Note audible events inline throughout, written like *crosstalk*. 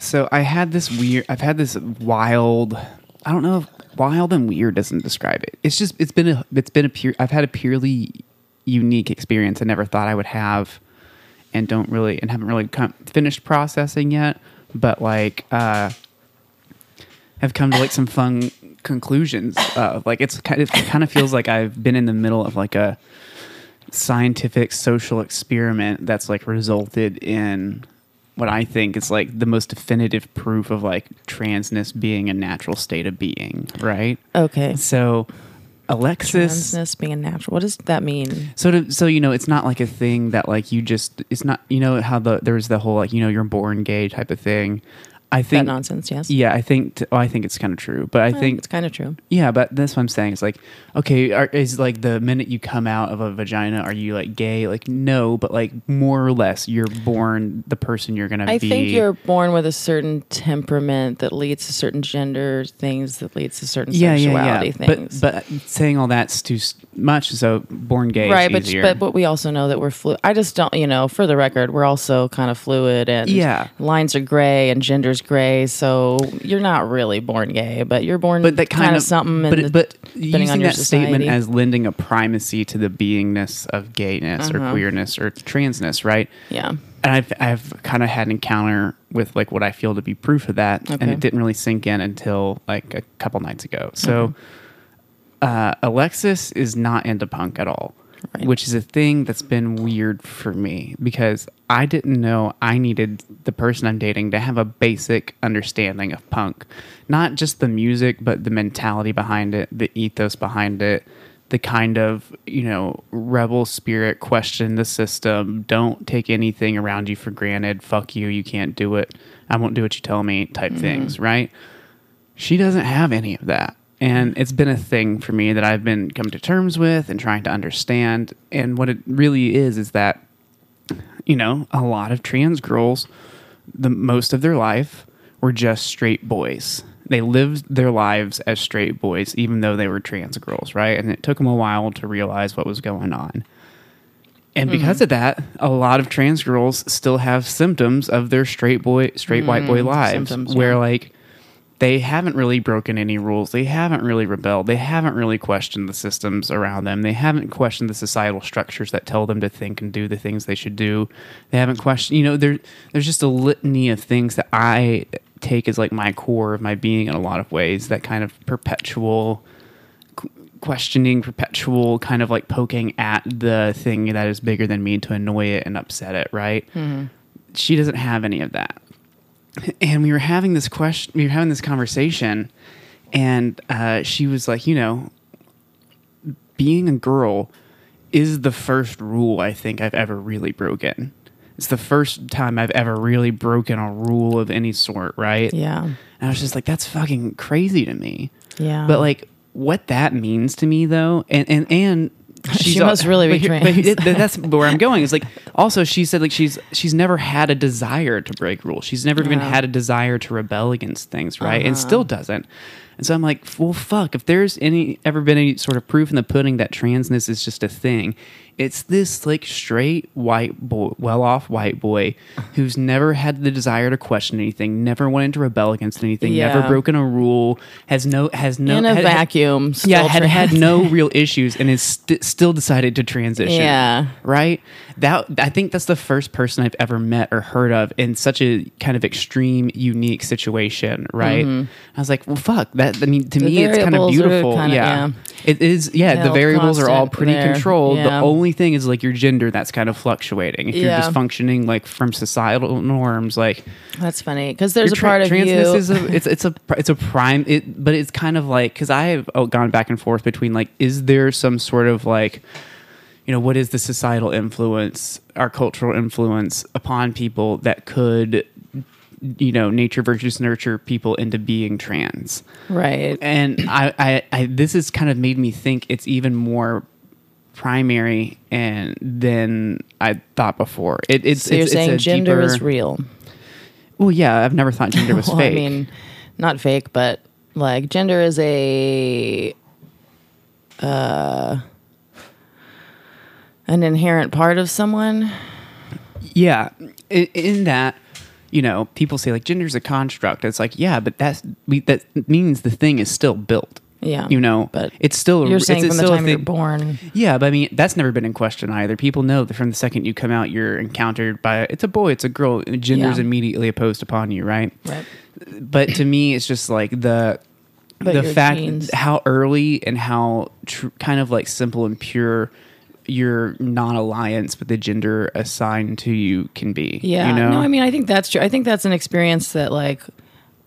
So I had this weird. I've had this wild. I don't know if wild and weird doesn't describe it. It's just it's been a it's been a pure. I've had a purely unique experience. I never thought I would have, and don't really and haven't really come, finished processing yet. But like, uh, have come to like some fun conclusions. Of like it's kind of it kind of feels like I've been in the middle of like a scientific social experiment that's like resulted in what I think is like the most definitive proof of like transness being a natural state of being, right? Okay. So Alexis Transness being a natural. What does that mean? so to, so you know it's not like a thing that like you just it's not you know how the there's the whole like you know you're born gay type of thing. I That think nonsense, yes. yeah, I think t- oh, I think it's kind of true, but I Well, think it's kind of true. yeah, but that's what I'm saying. It's like, okay, are, is like the minute you come out of a vagina, are you like gay? Like, no, but like more or less, you're born the person you're gonna I be. I think you're born with a certain temperament that leads to certain gender things that leads to certain yeah, yeah, sexuality yeah. things. But but saying all that's too much. So born gay, right, but easier. but but we also know that we're fluid. I just don't, you know, for the record, we're also kind of fluid and Yeah. lines are gray and gender's gray, so you're not really born gay, but you're born but that kind, kind of something. But the- but depending using on your that statement as lending a primacy to the beingness of gayness or Uh-huh. queerness or transness, right? yeah, and I've I've kind of had an encounter with like what I feel to be proof of that, and it didn't really sink in until like a couple nights ago. So, Mm-hmm. uh, Alexis is not into punk at all, Right. which is a thing that's been weird for me because I didn't know I needed the person I'm dating to have a basic understanding of punk, not just the music, but the mentality behind it, the ethos behind it, the kind of you know rebel spirit question the system don't take anything around you for granted fuck you you can't do it i won't do what you tell me type mm-hmm. things right? She doesn't have any of that and it's been a thing for me that i've been come to terms with and trying to understand. And what it really is is that you know a lot of trans girls the most of their life were just straight boys. They lived their lives as straight boys even though they were trans girls right? And it took them a while to realize what was going on. And mm-hmm. because of that a lot of trans girls still have symptoms of their straight boy straight white boy mm, lives symptoms, where yeah. like they haven't really broken any rules. They haven't really rebelled. They haven't really questioned the systems around them. They haven't questioned the societal structures that tell them to think and do the things they should do. They haven't questioned, you know, there there's just a litany of things that I take as like my core of my being in a lot of ways, that kind of perpetual questioning, perpetual kind of like poking at the thing that is bigger than me to annoy it and upset it, right? Mm-hmm. She doesn't have any of that and we were having this question we were having this conversation and uh, she was like you know being a girl is the first rule i think i've ever really broken. It's the first time i've ever really broken a rule of any sort right? Yeah, and i was just like that's fucking crazy to me. Yeah. but like what that means to me though and and and She must really be here- trans. but here- *laughs* that's where I'm going. Is like also she said like she's she's never had a desire to break rules. She's never even Uh-huh. had a desire to rebel against things, right? And Uh-huh. still doesn't. And so I'm like, well, fuck. If there's any ever been any sort of proof in the pudding that transness is just a thing, it's this like straight white boy, well-off white boy who's never had the desire to question anything, never wanted to rebel against anything, never broken a rule, has no has no in a had- vacuum. yeah, had had no real issues and is st- still decided to transition. Yeah. right. That I think that's the first person I've ever met or heard of in such a kind of extreme, unique situation. Right. I was like, well, fuck that. I mean, to Mm-hmm. The me, it's kind of beautiful. kinda- yeah. yeah. it is. Yeah, the variables are all pretty there. controlled. The only thing is like your gender that's kind of fluctuating. If you're just functioning like from societal norms, like That's funny because there's a tra- part of transness you. is a *laughs* it's it's a it's a prime it but it's kind of like because I have oh, gone back and forth between like is there some sort of like you know what is the societal influence our cultural influence upon people that could you know nature versus nurture people into being trans right. and I, I, I this has kind of made me think it's even more primary and than I thought before. It, it's So you're it's, saying it's gender deeper, is real. Well, yeah, I've never thought gender was *laughs* well, fake. I mean, not fake, but like gender is a uh, an inherent part of someone. yeah, in, in that you know, people say like gender's a construct. It's like, yeah, but that's we, that means the thing is still built. Yeah. You know, But it's still You're saying it's from the still a time you're born. yeah, but I mean that's never been in question either. People know that from the second you come out, you're encountered by it's a boy, it's a girl. Gender's Yeah. immediately opposed upon you, right? Right. But to me, it's just like the But the fact genes- how early and how tr- kind of like simple and pure your non-alliance with the gender assigned to you can be. Yeah. you know. No, I mean, I think that's true. I think that's an experience that like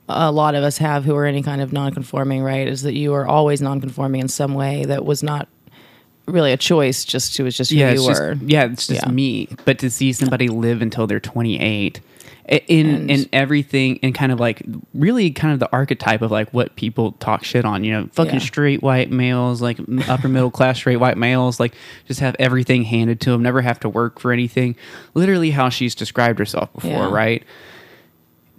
a lot of us have who are any kind of non-conforming, right? Is that you are always non-conforming in some way that was not really a choice, just to was just who yeah, you it's were. just yeah, it's just Yeah. me. But to see somebody live until they're 28 i- in And- in everything and kind of like really kind of the archetype of like what people talk shit on, you know, fucking Yeah. straight white males, like upper middle class straight white males, like just have everything handed to them, never have to work for anything. Literally how she's described herself before, Yeah. right?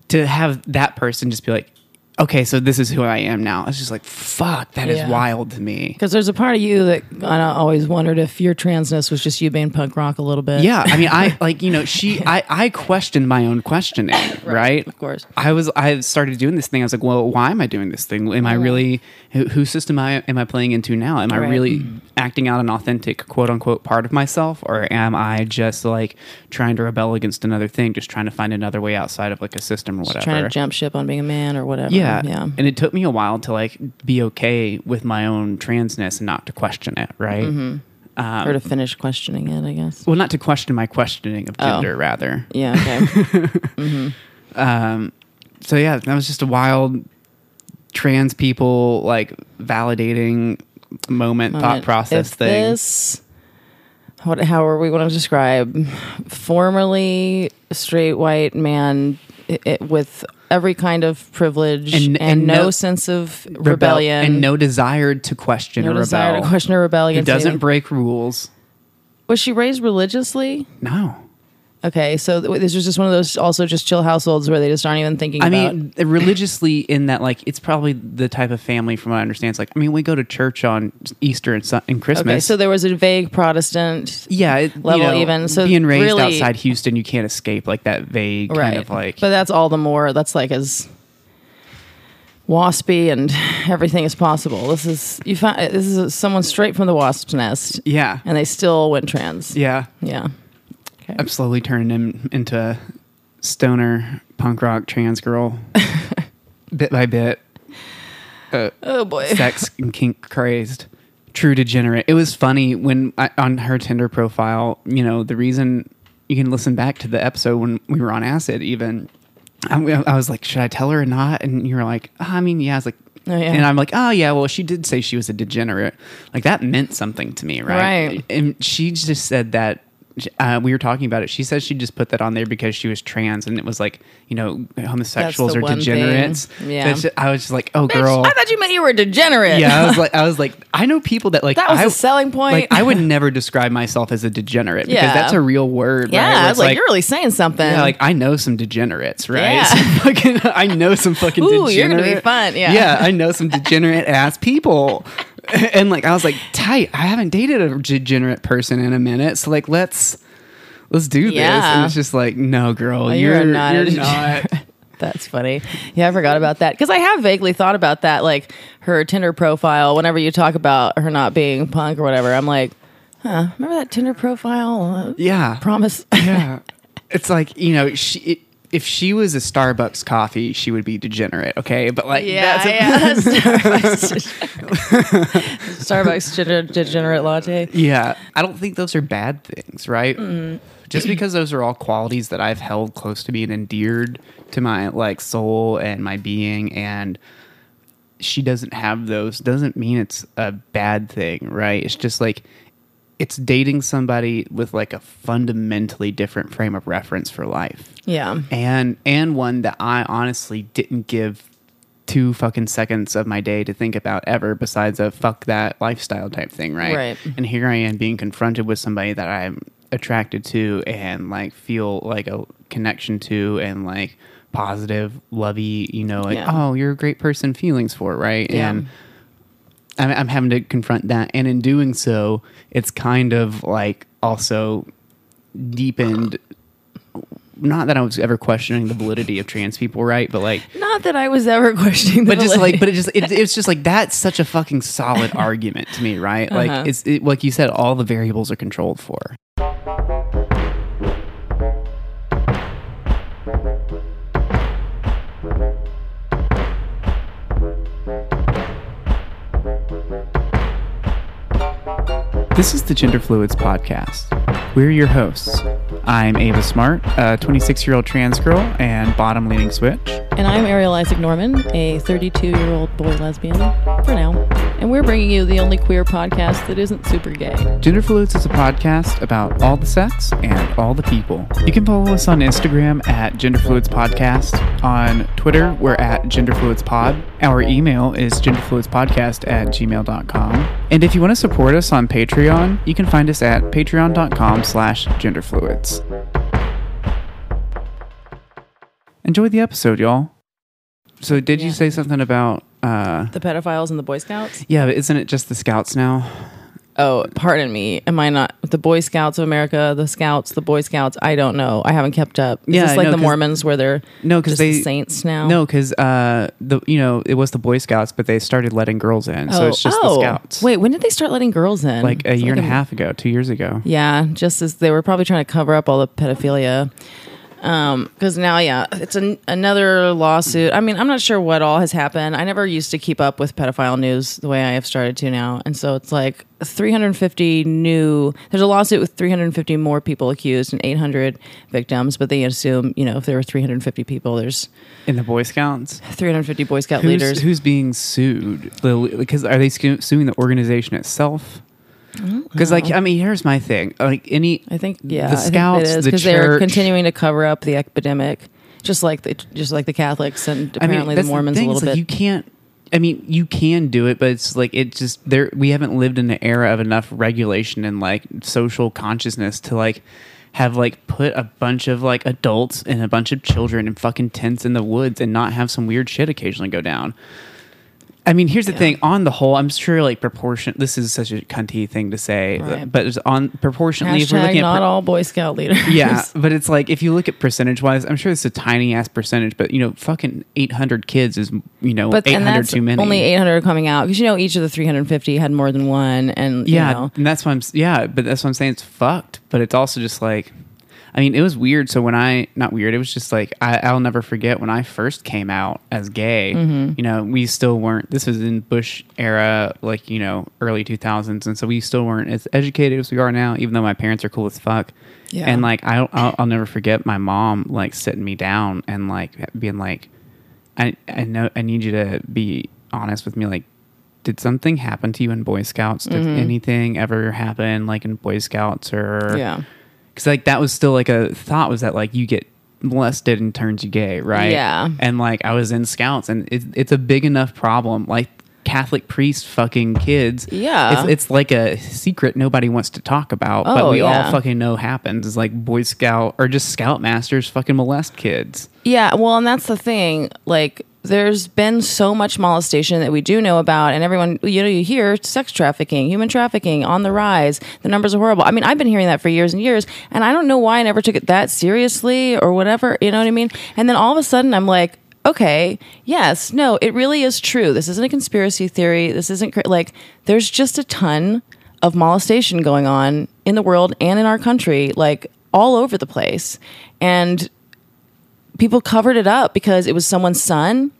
To have that person just be like, okay, so this is who I am now. It's just like, fuck, that is Yeah. wild to me. Because there's a part of you that I always wondered if your transness was just you being punk rock a little bit. Yeah, I mean, I *laughs* like you know, she, I, I questioned my own questioning, right? of course. I was, I started doing this thing. I was like, well, why am I doing this thing? Am I really, who, whose system I, am I playing into now? Am I Right. really mm-hmm. acting out an authentic, quote unquote, part of myself, or am I just like trying to rebel against another thing, just trying to find another way outside of like a system or whatever? Trying to jump ship on being a man or whatever. Yeah, Yeah. And it took me a while to like be okay with my own transness and not to question it, right? Mm-hmm. Um, or to finish questioning it, I guess. well, not to question my questioning of Oh. gender, rather. Yeah. Okay. *laughs* Um, so yeah, that was just a wild trans people like validating moment, thought process if thing. This, what? How are we going to describe? Formerly straight white man i i with every kind of privilege And- and, and no, no- sense of Rebel- rebellion and no desire to question no or desire rebel. to question or rebel Who against doesn't break rules. Was she raised religiously? No. Okay, so th- this was just one of those also just chill households where they just aren't even thinking I about. mean, religiously, in that, like, it's probably the type of family, from what I understand. It's like, I mean, we go to church on Easter and, Sun- and Christmas. okay, so there was a vague Protestant yeah, it, you level know, even. So being raised really- outside Houston, you can't escape like that vague kind of like. but that's all the more that's like as waspy and everything is possible this is you find this is someone straight from the wasp's nest yeah, and they still went trans yeah. yeah okay. I'm slowly turning him into a stoner punk rock trans girl, *laughs* bit by bit. Uh, oh boy sex and kink crazed, true degenerate. It was funny when I, on her Tinder profile. You know the reason you can listen back to the episode when we were on acid. Even I, I was like, should I tell her or not? And you were like, "Ah, I mean, yeah. I was like. Oh, yeah. And I'm like, oh yeah, well, she did say she was a degenerate. Like that meant something to me, right? Right. And she just said that uh, we were talking about it. She said she just put that on there because she was trans, and it was like, you know, homosexuals are degenerates. thing. Yeah. I was just like, oh, Bitch, girl. i thought you meant you were a degenerate yeah, I was like, I was like, I know people that like that was I, a selling point like I would never describe myself as a degenerate because that's a real word. yeah right? I was like, you're really saying something yeah, like I know some degenerates, right? Yeah. Some fucking, *laughs* I know some fucking Ooh, degenerate. you're gonna be fun, yeah. yeah, I know some degenerate ass people, *laughs* and like I was like, tight. I haven't dated a degenerate person in a minute, so like let's let's do this. And it's just like, no, girl, Oh, you're you're, not you're not. *laughs* That's funny. Yeah, I forgot about that because I have vaguely thought about that, like her Tinder profile. Whenever you talk about her not being punk or whatever, I'm like, huh, remember that Tinder profile? Uh, Yeah, Promise. yeah. *laughs* It's like you know she. It, if she was a Starbucks coffee, she would be degenerate, okay? But like, Yeah, that's a- yeah. *laughs* Starbucks, Starbucks degener- degenerate latte. Yeah, I don't think those are bad things, right? Mm-hmm. Just because those are all qualities that I've held close to me and endeared to my like soul and my being, and she doesn't have those, doesn't mean it's a bad thing, right? It's just like it's dating somebody with like a fundamentally different frame of reference for life Yeah. and and one that I honestly didn't give two fucking seconds of my day to think about ever besides a fuck that lifestyle type thing, right? Right. And here I am being confronted with somebody that I'm attracted to and like feel like a connection to and like positive, lovey, you know, like, Yeah. oh, you're a great person feelings for, right? Yeah. And I'm, I'm having to confront that. And in doing so, it's kind of like also deepened not that I was ever questioning the validity of trans people, right? But like, Not that I was ever *laughs* questioning, the but just like, but it just it, it's just like that's such a fucking solid *laughs* argument to me, right? Like Uh-huh. it's it, like you said, all the variables are controlled for. This is the Gender Fluids Podcast. We're your hosts. I'm Ava Smart, a 26 year old trans girl and bottom leaning switch. And I'm Ariel Isaac Norman, a 32 year old boy lesbian, for now. And we're bringing you the only queer podcast that isn't super gay. Gender Fluids is a podcast about all the sex and all the people. You can follow us on Instagram at Gender Fluids Podcast. On Twitter, we're at Gender Fluids Pod. Our email is genderfluidspodcast at gmail.com. And if you want to support us on Patreon, you can find us at patreon.com slash genderfluids. Enjoy the episode, y'all. So did you say something about uh The pedophiles and the Boy Scouts? yeah, but isn't it just the scouts now? Oh, pardon me. Am I not the Boy Scouts of America, the Scouts, the Boy Scouts? I don't know. I haven't kept up. Is Yeah, this like no, the Mormons where they're No, because they the saints now? No, because uh, the you know it was the Boy Scouts, but they started letting girls in, so it's just the Scouts. Oh, Wait, when did they start letting girls in? like a It's year and a a- half ago, two years ago. Yeah, just as they were probably trying to cover up all the pedophilia. Um, because now, yeah, it's an, another lawsuit. I mean, I'm not sure what all has happened. I never used to keep up with pedophile news the way I have started to now. And so it's like 350 new, there's a lawsuit with 350 more people accused and 800 victims. But they assume, you know, if there were 350 people, there's In the Boy Scouts, 350 Boy Scout who's, leaders. who's being sued? Because are they suing the organization itself? Because like I mean, here's my thing. Like any, I think yeah, the I think Scouts, it is the because they're church- continuing to cover up the epidemic, just like the just like the Catholics and I mean, apparently the Mormons thing, a it's little like bit. You can't. I mean, you can do it, but it's like it just there. We haven't lived in an era of enough regulation and like social consciousness to like have like put a bunch of like adults and a bunch of children in fucking tents in the woods and not have some weird shit occasionally go down. I mean, here's the Yeah. thing. On the whole, I'm sure like proportion. This is such a cunty thing to say, Right. but it's on proportionately. if we're Hashtag looking at not per- all Boy Scout leaders. yeah, but it's like if you look at percentage wise, I'm sure it's a tiny ass percentage, but you know, fucking 800 kids is you know but and 800 that's too many. only 800 coming out because you know each of the 350 had more than one, and yeah, you know, and that's why I'm yeah, but that's what I'm saying. It's fucked, but it's also just like, I mean, it was weird. So when I not weird, it was just like I, I'll never forget when I first came out as gay. Mm-hmm. You know, we still weren't. This was in Bush era, like you know, early 2000s, and so we still weren't as educated as we are now. Even though my parents are cool as fuck. Yeah. And like I, I'll, I'll never forget my mom like sitting me down and like being like, I I know I need you to be honest with me. Like, did something happen to you in Boy Scouts? Did anything ever happen like in Boy Scouts or yeah, because like that was still like a thought was that like you get molested and turns you gay, right? Yeah. And like I was in Scouts and it's it's a big enough problem. Like Catholic priests fucking kids. Yeah. It's it's like a secret nobody wants to talk about, but Oh, we yeah. all fucking know happens. Is like Boy Scout or just Scout masters fucking molest kids. yeah. Well, and that's the thing. Like, there's been so much molestation that we do know about, and everyone, you know, you hear sex trafficking, human trafficking on the rise. The numbers are horrible. I mean, I've been hearing that for years and years, and I don't know why I never took it that seriously or whatever. You know what I mean? And then all of a sudden, I'm like. Okay. Yes. No. It really is true. This isn't a conspiracy theory. This isn't like there's just a ton of molestation going on in the world and in our country, like all over the place. And people covered it up because it was someone's son,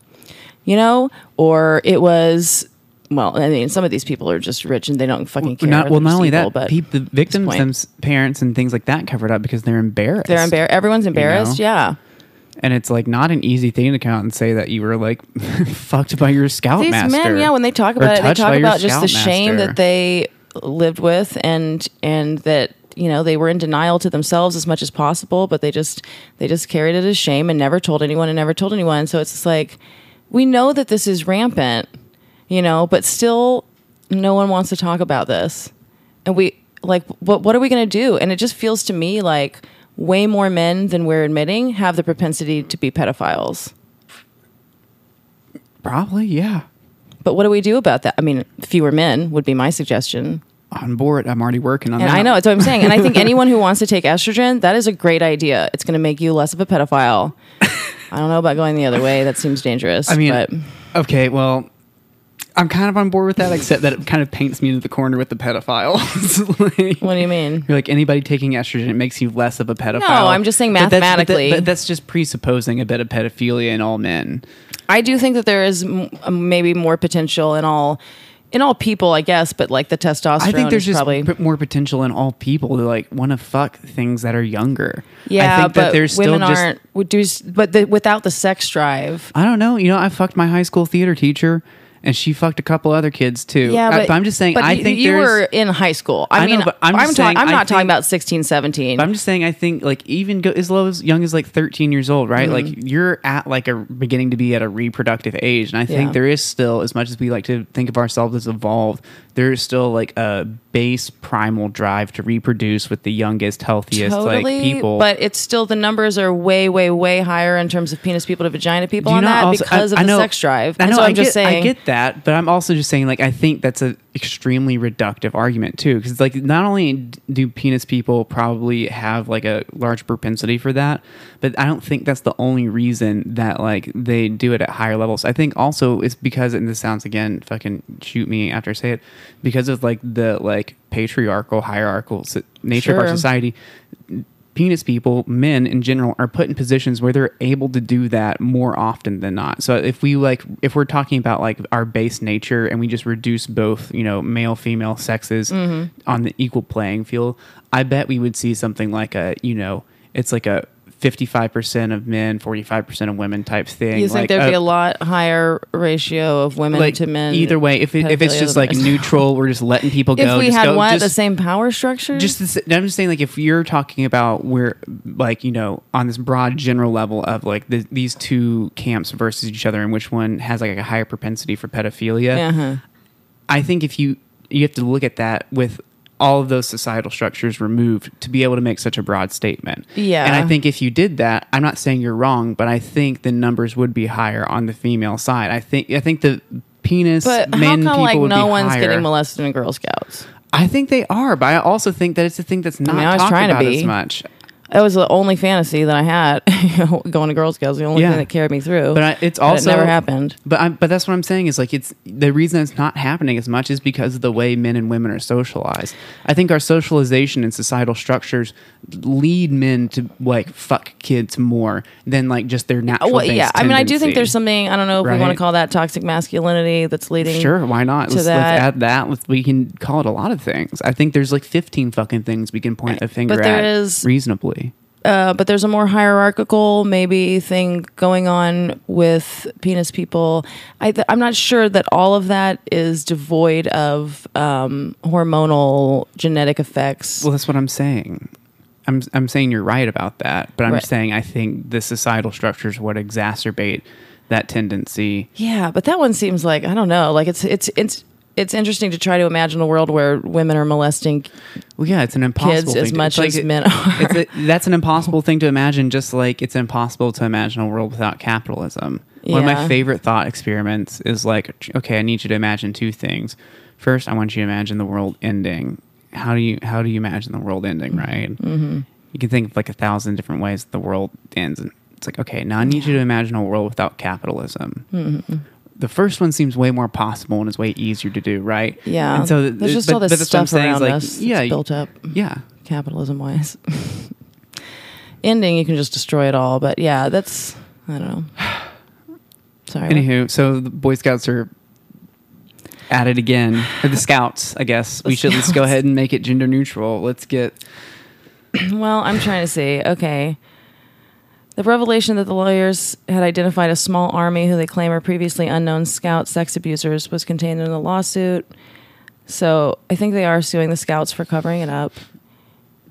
you know, or it was. Well, I mean, some of these people are just rich and they don't fucking care. Not, well, not only evil, that, but the victims, them parents, and things like that covered up because they're embarrassed. they're embarrassed. Everyone's embarrassed. know? Yeah. and it's like not an easy thing to come out and say that you were like *laughs* fucked by your Scout These master. men, yeah, when they talk about it, they talk about just the Scout shame that they lived with and and that you know they were in denial to themselves as much as possible but they just they just carried it as shame and never told anyone and never told anyone. So it's just like we know that this is rampant you know but still no one wants to talk about this. And we like what what are we going to do? And it just feels to me like way more men than we're admitting have the propensity to be pedophiles. Probably, yeah. but what do we do about that? I mean fewer men would be my suggestion on board. I'm already working on And that. I know, that's what I'm saying. And I think anyone who wants to take estrogen, that is a great idea. It's going to make you less of a pedophile. I don't know about going the other way. That seems dangerous. I mean, but okay, well, I'm kind of on board with that, except that it kind of paints me into the corner with the pedophiles. *laughs* like, what do you mean? You're like anybody taking estrogen, it makes you less of a pedophile. No, I'm just saying But that's- but that- mathematically. But that's just presupposing a bit of pedophilia in all men. I do think that there is m- maybe more potential in all in all people, I guess, but like the testosterone I think there's just probably p- more potential in all people to like want to fuck things that are younger. yeah, I think but that there's still women just aren't would do, but the, without the sex drive. I don't know. You know, I fucked my high school theater teacher, and she fucked a couple other kids too. Yeah, I- but, I'm just saying. I you, think you were in high school. I, I know, mean, but I'm I'm, just ta- I'm I not talking about 16, 17. But I'm just saying, I think like even go as low as young as like 13 years old, right? Like Mm-hmm. you're at like a beginning to be at a reproductive age, and I think Yeah. there is still, as much as we like to think of ourselves as evolved, there is still like a base primal drive to reproduce with the youngest, healthiest like people. But it's still the numbers are way, way, way higher in terms of penis people to vagina people on that also- because I- of I the know- sex drive. I know. so I I'm just get, saying. I get that, but I'm also just saying, like, I think that's an extremely reductive argument too, because like, not only do penis people probably have like a large propensity for that, but I don't think that's the only reason that like they do it at higher levels. I think also it's because, and this sounds again, fucking shoot me after I say it, because of like the like patriarchal, hierarchical nature of our society penis people, men in general, are put in positions where they're able to do that more often than not. So if we like, if we're talking about like our base nature and we just reduce both, you know, male, female sexes Mm-hmm. on the equal playing field, I bet we would see something like a, you know, it's like a 55% of men, 45% of women type thing. you think like there'd be a- lot higher ratio of women like to men? either way, if it, if it's just like neutral, we're just letting people *laughs* go. if we had go, what just- the same power structure, just this, I'm just saying, like, if you're talking about where, like, you know, on this broad general level of like the, these two camps versus each other, and which one has like a higher propensity for pedophilia, uh-huh. I think if you you have to look at that with all of those societal structures removed to be able to make such a broad statement. Yeah. And I think if you did that, I'm not saying you're wrong, but I think the numbers would be higher on the female side. I think I think the penis But how men come people like no one's higher. getting molested in Girl Scouts? I think they are, but I also think that it's a thing that's not mean, I was talked trying to about be. as much. That was the only fantasy that I had. *laughs* going to Girl Scouts, the only Yeah. thing that carried me through. But I, it's also it never happened. But I'm, but that's what I'm saying is like it's the reason it's not happening as much is because of the way men and women are socialized. I think our socialization and societal structures lead men to like fuck kids more than like just their natural. Well, yeah, I mean, I do think there's something. I don't know if we want Right. to call that toxic masculinity that's leading. Sure, why not? to Let's, that. let's add that. Let's, we can call it a lot of things. I think there's like 15 fucking things we can point eh, a finger But there at is- reasonably. Uh, but there's a more hierarchical maybe thing going on with penis people. I th- I'm not sure that all of that is devoid of um, hormonal genetic effects. Well, that's what I'm saying. I'm I'm saying you're right about that, but I'm Right. saying I think the societal structures would exacerbate that tendency. Yeah, but that one seems like I don't know. Like it's it's it's it's interesting to try to imagine a world where women are molesting Well, yeah, it's an impossible kids thing as to- much it's as like- men are. It's a, *laughs* that's an impossible thing to imagine. Just like it's impossible to imagine a world without capitalism. One of my favorite thought experiments is like, okay, I need you to imagine two things. First, I want you to imagine the world ending. How do you how do you imagine the world ending? Right. Mm-hmm. You can think of like a thousand different ways the world ends. And it's like, okay, now I need you to imagine a world without capitalism. Mm-hmm. The first one seems way more possible and is way easier to do, right? yeah, And so th- there's just but- all this but stuff around like, us. Yeah, built up yeah. capitalism wise. *laughs* Ending, you can just destroy it all. But yeah, that's I don't know. *sighs* Sorry. Anywho, so the Boy Scouts are at it again. Or the Scouts, I guess. we should let's go ahead and make it gender neutral. Let's get *coughs* Well, I'm trying to see. Okay. The revelation that the lawyers had identified a small army who they claim are previously unknown scout sex abusers was contained in the lawsuit. So I think they are suing the scouts for covering it up.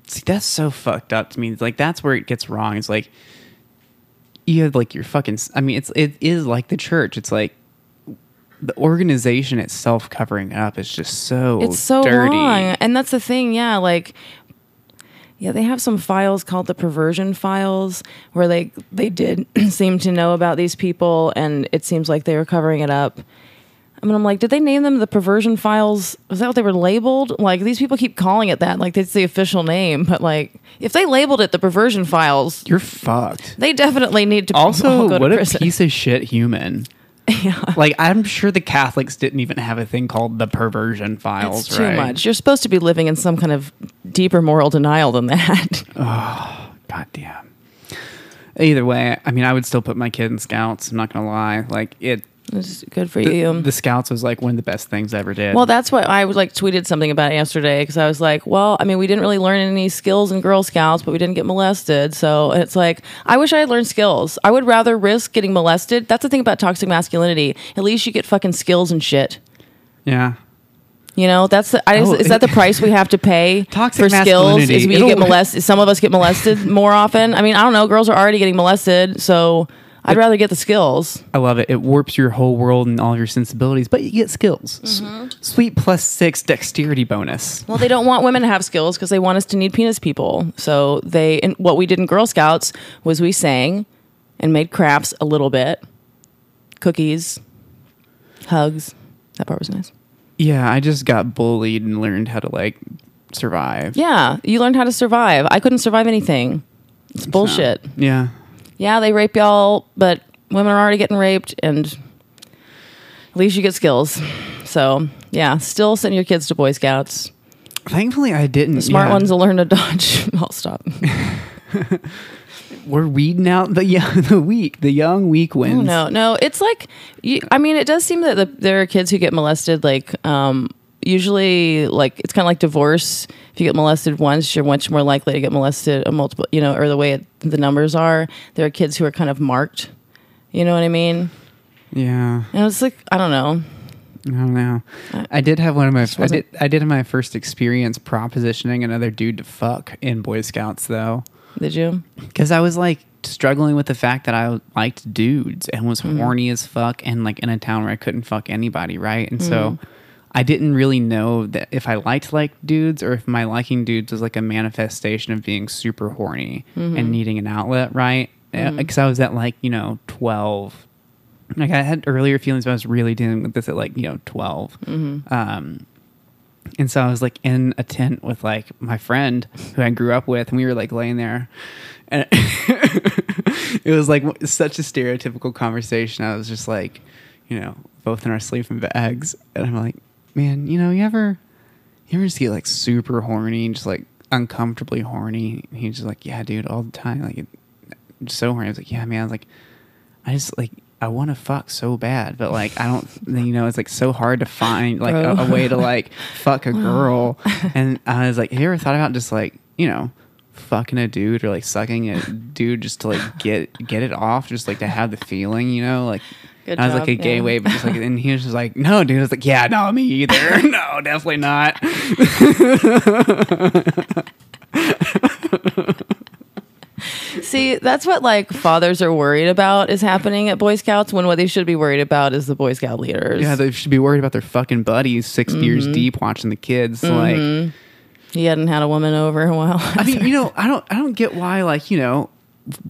see that's so fucked up to me. Like that's where it gets wrong. It's like you have like your fucking I mean it's it is like the church. It's like the organization itself covering it up is just so It's so dirty. wrong. And that's the thing, yeah, like yeah, they have some files called the perversion files where they they did *clears throat* seem to know about these people and it seems like they were covering it up. I mean, I'm like, did they name them the perversion files? Was that what they were labeled? Like these people keep calling it that, like it's the official name. But like, if they labeled it the perversion files, You're fucked. they definitely need to Also, all go what to a prison. piece of shit human. *laughs* yeah. Like I'm sure the Catholics didn't even have a thing called the perversion files. It's too right? much. You're supposed to be living in some kind of deeper moral denial than that. *laughs* God damn. Either way, I mean, I would still put my kid in scouts. I'm not gonna lie. Like it, it's good for the, you. the scouts was like one of the best things I ever did. Well, that's what I was like tweeted something about it yesterday because I was like, well, I mean, we didn't really learn any skills in Girl Scouts, but we didn't get molested. So it's like, I wish I had learned skills. I would rather risk getting molested. That's the thing about toxic masculinity. At least you get fucking skills and shit. yeah. You know, that's the, I, Oh, is that the *laughs* price we have to pay Toxic for skills? Is we it'll- get molested? Some of us get molested more often. I mean, I don't know. Girls are already getting molested, so I'd rather get the skills. I love it. It warps your whole world and all of your sensibilities, but you get skills. Mm-hmm. Sweet plus six dexterity bonus. Well, they don't want women to have skills because they want us to need penis people. So they, and what we did in Girl Scouts was we sang and made crafts a little bit, cookies, hugs. That part was nice. Yeah, I just got bullied and learned how to like survive. Yeah, you learned how to survive. I couldn't survive anything. It's bullshit. Yeah. Yeah, they rape y'all, but women are already getting raped, and at least you get skills. So yeah, still send your kids to Boy Scouts. Thankfully, I didn't. The smart yeah. ones will learn to dodge. *laughs* I'll stop. *laughs* We're weeding out the young, *laughs* the weak, the young, weak wins. Oh, no, no, it's like, you, I mean, it does seem that the, there are kids who get molested. Like, um, usually, like it's kind of like divorce. If you get molested once, you're much more likely to get molested a multiple. You know, or the way it, the numbers are. There are kids who are kind of marked. You know what I mean? Yeah. And it's like I don't know. I don't know. I did have one of my. I did. I did have my first experience propositioning another dude to fuck in Boy Scouts though, Did you? because I was like struggling with the fact that I liked dudes and was mm-hmm. horny as fuck, and like in a town where I couldn't fuck anybody, right? And so. Mm-hmm. I didn't really know that if I liked like dudes or if my liking dudes was like a manifestation of being super horny mm-hmm. and needing an outlet, right? Uh, mm-hmm. Because I was at like, you know, 12, like I had earlier feelings, but I was really dealing with this at like you know 12 mm-hmm. Um, and so I was like in a tent with like my friend who I grew up with, and we were like laying there, and *laughs* it was like such a stereotypical conversation. I was just like, you know, both in our sleeping bags, and I'm like, man, you know, you ever, you ever just get like super horny and just like uncomfortably horny? And he's just like, yeah, dude, all the time, like, it, so horny. I was like, yeah, man. I was like, I just like I want to fuck so bad, but like I don't, *laughs* you know, it's like so hard to find like a, a oh. way to *laughs* like fuck a girl. *laughs* And I was like, have you ever thought about just like you know fucking a dude or like sucking a dude just to like get get it off, just like to have the feeling, you know, like. Good I was like a gay yeah. way, but just like, and he was just like, "No, dude." I was like, "Yeah, no, me either. *laughs* no, definitely not." See, that's what like fathers are worried about is happening at Boy Scouts when what they should be worried about is the Boy Scout leaders. Yeah, they should be worried about their fucking buddies 6 Mm-hmm. years deep watching the kids. Like, he hadn't had a woman over in a while. I mean, you *laughs* know, I don't, I don't get why, like, you know,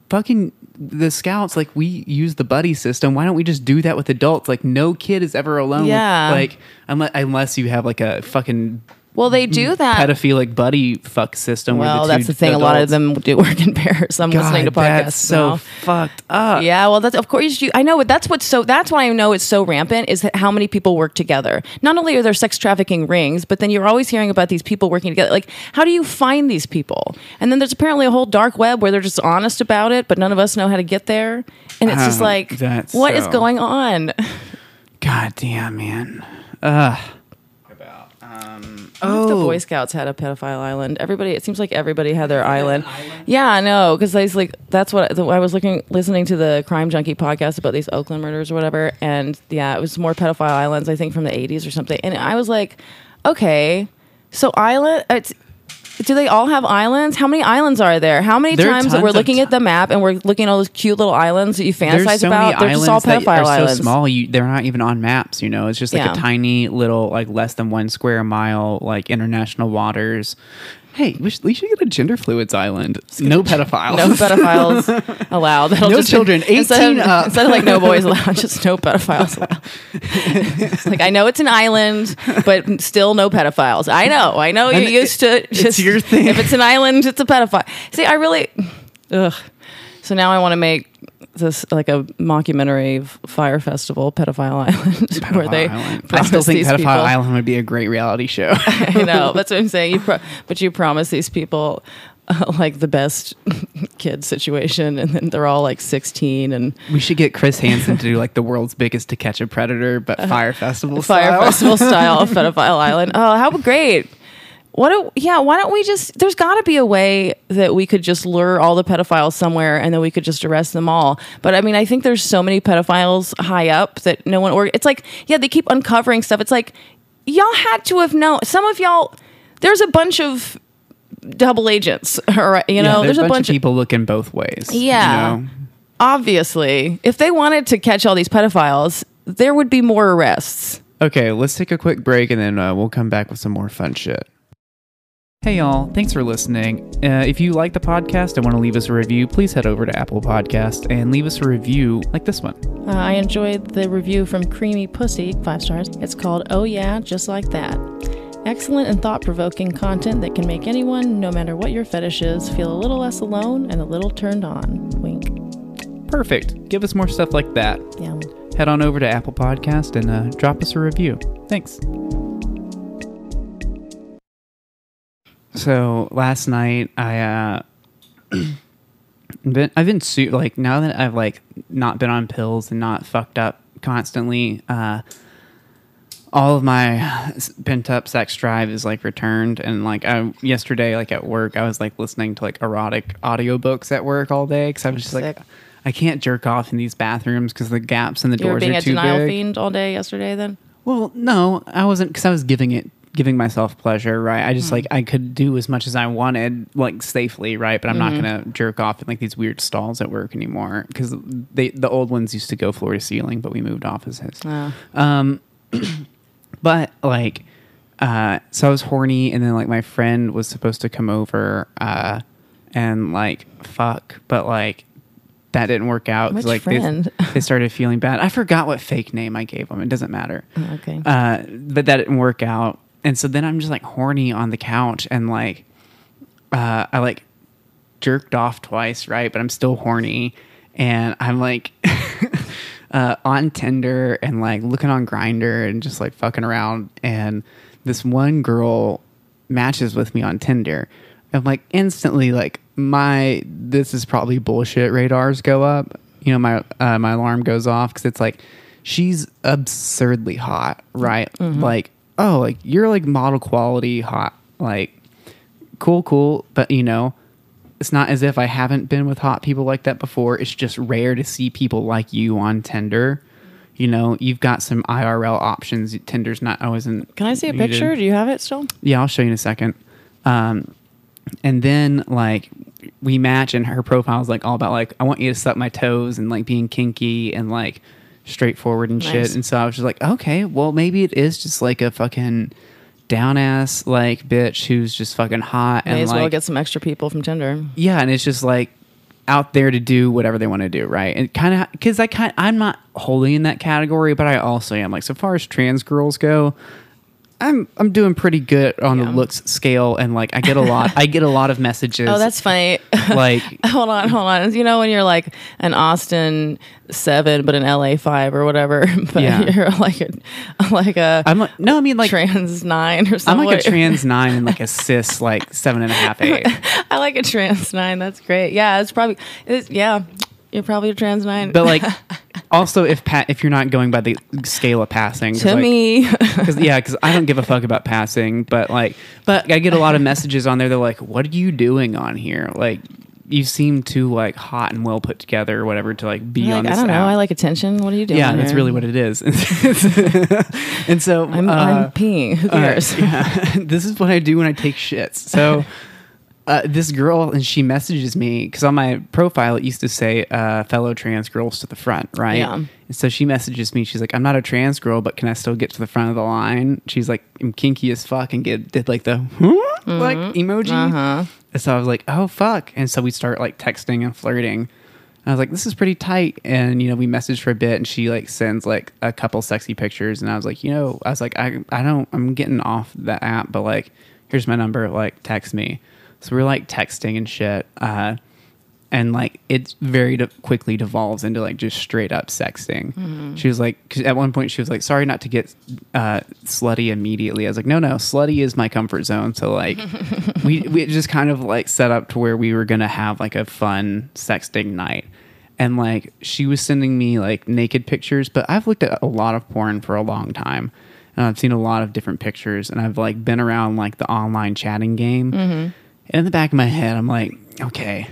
fucking the scouts, like, we use the buddy system. Why don't we just do that with adults? Like, no kid is ever alone. with- Yeah. like, unless, unless you have like a fucking well, they do mm-hmm. that. pedophilic buddy fuck system. where well, the that's two the thing. A lot of adults- them do work in pairs. I'm God, listening to podcasts that's so now. fucked up. Yeah, well, that's of course you. I know, but that's what's so. That's why I know it's so rampant is that how many people work together. Not only are there sex trafficking rings, but then you're always hearing about these people working together. Like, how do you find these people? And then there's apparently a whole dark web where they're just honest about it, but none of us know how to get there. And it's just Oh, like, that's what is so- going on? God damn, man. Ugh. About, What if the oh, Boy Scouts had a pedophile island? Everybody, it seems like everybody had their island. Yeah, I know, because I was like that's what I was looking, listening to the Crime Junkie podcast about these Oakland murders or whatever, and yeah, it was more pedophile islands, I think, from the '80s or something. And I was like, okay, so island, it's. Do they all have islands? How many islands are there? How many There are times that we're tons of looking ti- at the map and we're looking at all those cute little islands that you fantasize about? They're just all that pedophile are islands. so small. You, they're not even on maps. You know, it's just like Yeah. a tiny little, like less than one square mile, like international waters. Hey, we should, we should get a gender fluids island. No pedophiles. No pedophiles *laughs* allowed. That'll No children, instead 18 of, up. Instead of like no boys *laughs* allowed, just no pedophiles allowed. *laughs* like I know it's an island, but still no pedophiles. I know. I know you're And used to it's just your thing. If it's an island, it's a pedophile. See, I really. Ugh. So now I want to make this like a mockumentary Fyre Festival, pedophile island, *laughs* where they. Pedophile Island. I still think Pedophile people- Island would be a great reality show. *laughs* I know *laughs* that's what I'm saying. You pro- but you promise these people uh, like the best kid situation, and then they're all like 16 and we should get Chris Hansen to do like the world's biggest to catch a predator, but Fyre Festival fire style. festival style of pedophile island. Oh, how great! What? Do, yeah, why don't we just? There's got to be a way that we could just lure all the pedophiles somewhere, and then we could just arrest them all. But I mean, I think there's so many pedophiles high up that no one. Or it's like, yeah, they keep uncovering stuff. It's like y'all had to have known. Some of y'all. There's a bunch of double agents, *laughs* all right? You know, Yeah, there's, a bunch, of people looking both ways. you Yeah. know? obviously, if they wanted to catch all these pedophiles, there would be more arrests. Okay, let's take a quick break and then uh, we'll come back with some more fun shit. Hey y'all, thanks for listening. Uh, if you like the podcast and want to leave us a review, please head over to Apple Podcast and leave us a review like this one. Uh, I enjoyed the review from Creamy Pussy, five stars. It's called Oh Yeah, Just Like That. Excellent and thought provoking content that can make anyone, no matter what your fetish is, feel a little less alone and a little turned on. Wink. Perfect. Give us more stuff like that. Yeah. Head on over to Apple Podcast and uh, drop us a review. Thanks. So last night I uh *clears throat* been I've been su- like now that I've like not been on pills and not fucked up constantly uh all of my pent up sex drive is like returned and like I yesterday like at work I was like listening to like erotic audiobooks at work all day cuz I was just Sick. like I can't jerk off in these bathrooms cuz the gaps in the You were doors being are a too denial big. fiend all day yesterday then? Well, no, I wasn't because I was giving it, giving myself pleasure, right? I just like I could do as much as I wanted, like safely, right? But I'm Mm-hmm. not gonna jerk off in like these weird stalls at work anymore because they the old ones used to go floor to ceiling, but we moved offices. Oh. Um, *clears throat* but like, uh, so I was horny, and then like my friend was supposed to come over, uh, and like fuck, but like that didn't work out. Which like they- friend? *laughs* They, started feeling bad. I forgot what fake name I gave them. It doesn't matter. Oh, okay. Uh, but that didn't work out, and so then I'm just like horny on the couch, and like, uh, I like jerked off twice, right? But I'm still horny, and I'm like *laughs* uh, on Tinder and like looking on Grindr and just like fucking around, and this one girl matches with me on Tinder. I'm like instantly like my this is probably bullshit radars go up. You know my uh, my alarm goes off because it's like she's absurdly hot, right? Like oh like you're like model quality hot, like cool, cool. But you know, it's not as if I haven't been with hot people like that before. It's just rare to see people like you on Tinder. You know, you've got some IRL options. Tinder's not always in. Can I see a needed. picture? Do you have it still? Yeah, I'll show you in a second. Um, and then like we match, and her profile is like all about like I want you to suck my toes and like being kinky and like straightforward and Nice. shit. And so I was just like, okay, well maybe it is just like a fucking down ass like bitch who's just fucking hot May and as like well get some extra people from Tinder. yeah, and it's just like out there to do whatever they want to do, right? And kind of because I kind I'm not wholly in that category, but I also am like so far as trans girls go. I'm I'm doing pretty good on the looks scale, and like I get a lot. I get a lot of messages. Oh, that's funny. *laughs* like *laughs* hold on, hold on. You know when you're like an Austin seven, but an LA five or whatever, *laughs* but Yeah. you're like a like a I'm like no, I mean like trans nine or something. I'm like a trans nine and like a cis like seven and a half eight. I like a trans nine. That's great. Yeah, it's probably it's, yeah. You're probably a trans nine. But like *laughs* also if pa- if you're not going by the scale of passing, to like, me, *laughs* Cause, yeah, because I don't give a fuck about passing, but like, but I get a lot of messages on there. They're like, "What are you doing on here? Like, you seem too like hot and well put together, or whatever, to like be like, on this." I don't know. I like attention. What are you doing? yeah, that's really what it is. *laughs* and so I'm, uh, I'm peeing. Who cares? yeah. this is what I do when I take shits. So uh, this girl and she messages me because on my profile it used to say uh, fellow trans girls to the front, right? Yeah. And so she messages me. She's like, "I'm not a trans girl, but can I still get to the front of the line?" She's like, "I'm kinky as fuck," and get did like the *laughs* like emoji. Uh-huh. And so I was like, "Oh fuck!" And so we start like texting and flirting. I was like, "This is pretty tight," and you know, we messaged for a bit, and she like sends like a couple sexy pictures, and I was like, you know, I was like, I I don't, I'm getting off the app, but like, here's my number, like, text me. So we're like texting and shit, uh, and like it very de- quickly devolves into like just straight up sexting. She was like, cause at one point she was like, "Sorry not to get uh, slutty immediately." I was like, "No, no, slutty is my comfort zone." So like, *laughs* we we just kind of like set up to where we were gonna have like a fun sexting night. And like she was sending me like naked pictures, but I've looked at a lot of porn for a long time. And I've seen a lot of different pictures and I've like been around like the online chatting game. And in the back of my head, I'm like, okay,